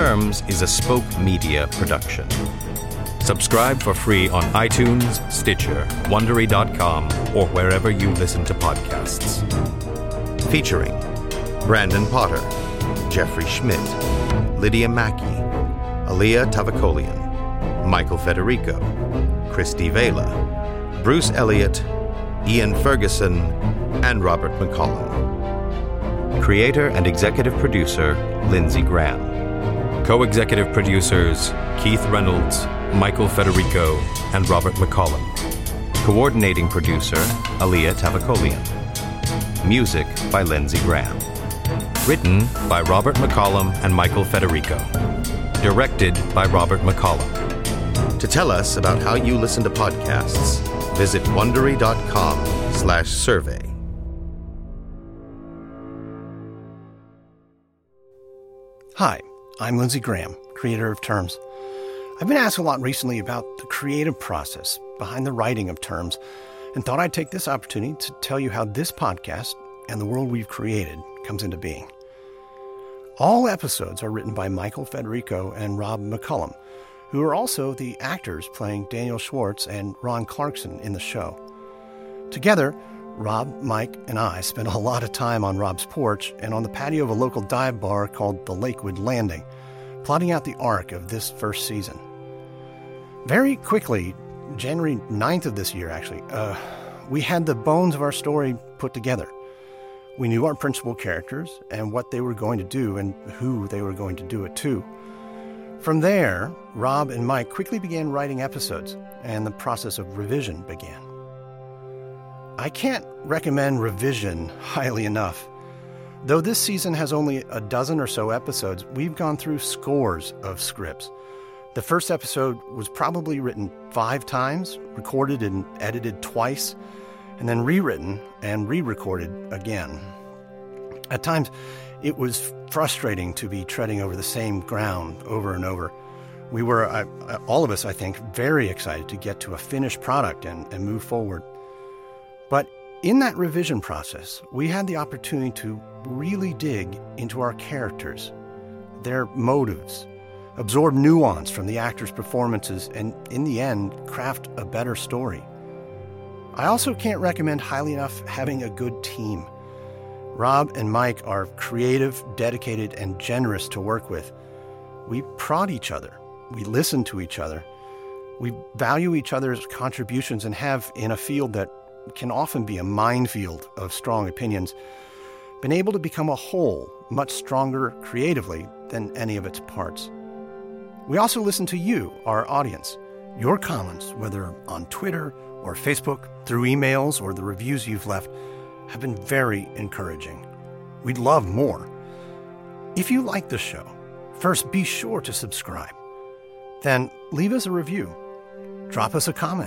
Terms is a Spoke Media production. Subscribe for free on iTunes, Stitcher, Wondery.com, or wherever you listen to podcasts. Featuring Brandon Potter, Jeffrey Schmidt, Lydia Mackey, Aaliyah Tavakolian, Michael Federico, Christy Vela, Bruce Elliott, Ian Ferguson, and Robert McCollum. Creator and executive producer Lindsey Graham. Co executive producers Keith Reynolds, Michael Federico, and Robert McCollum. Coordinating producer Aaliyah Tavakolian. Music by Lindsey Graham. Written by Robert McCollum and Michael Federico. Directed by Robert McCollum. To tell us about how you listen to podcasts, visit wondery.com slash survey. Hi, I'm Lindsey Graham, creator of Terms. I've been asked a lot recently about the creative process behind the writing of Terms and thought I'd take this opportunity to tell you how this podcast and the world we've created comes into being. All episodes are written by Michael Federico and Rob McCollum, who are also the actors playing Daniel Schwartz and Ron Clarkson in the show. Together, Rob, Mike, and I spent a lot of time on Rob's porch and on the patio of a local dive bar called the Lakewood Landing, plotting out the arc of this first season. Very quickly, January 9th of this year, actually, uh, we had the bones of our story put together. We knew our principal characters and what they were going to do and who they were going to do it to. From there, Rob and Mike quickly began writing episodes, and the process of revision began. I can't recommend revision highly enough. Though this season has only a dozen or so episodes, we've gone through scores of scripts. The first episode was probably written five times, recorded and edited twice, and then rewritten and re recorded again. At times, it was frustrating to be treading over the same ground over and over. We were, uh, all of us, I think, very excited to get to a finished product and, and move forward. But in that revision process, we had the opportunity to really dig into our characters, their motives, absorb nuance from the actors' performances, and in the end, craft a better story. I also can't recommend highly enough having a good team. Rob and Mike are creative, dedicated, and generous to work with. We prod each other, we listen to each other, we value each other's contributions, and have, in a field that can often be a minefield of strong opinions, been able to become a whole much stronger creatively than any of its parts. We also listen to you, our audience. Your comments, whether on Twitter or Facebook, through emails or the reviews you've left, have been very encouraging. We'd love more. If you like the show, first be sure to subscribe. Then leave us a review. Drop us a comment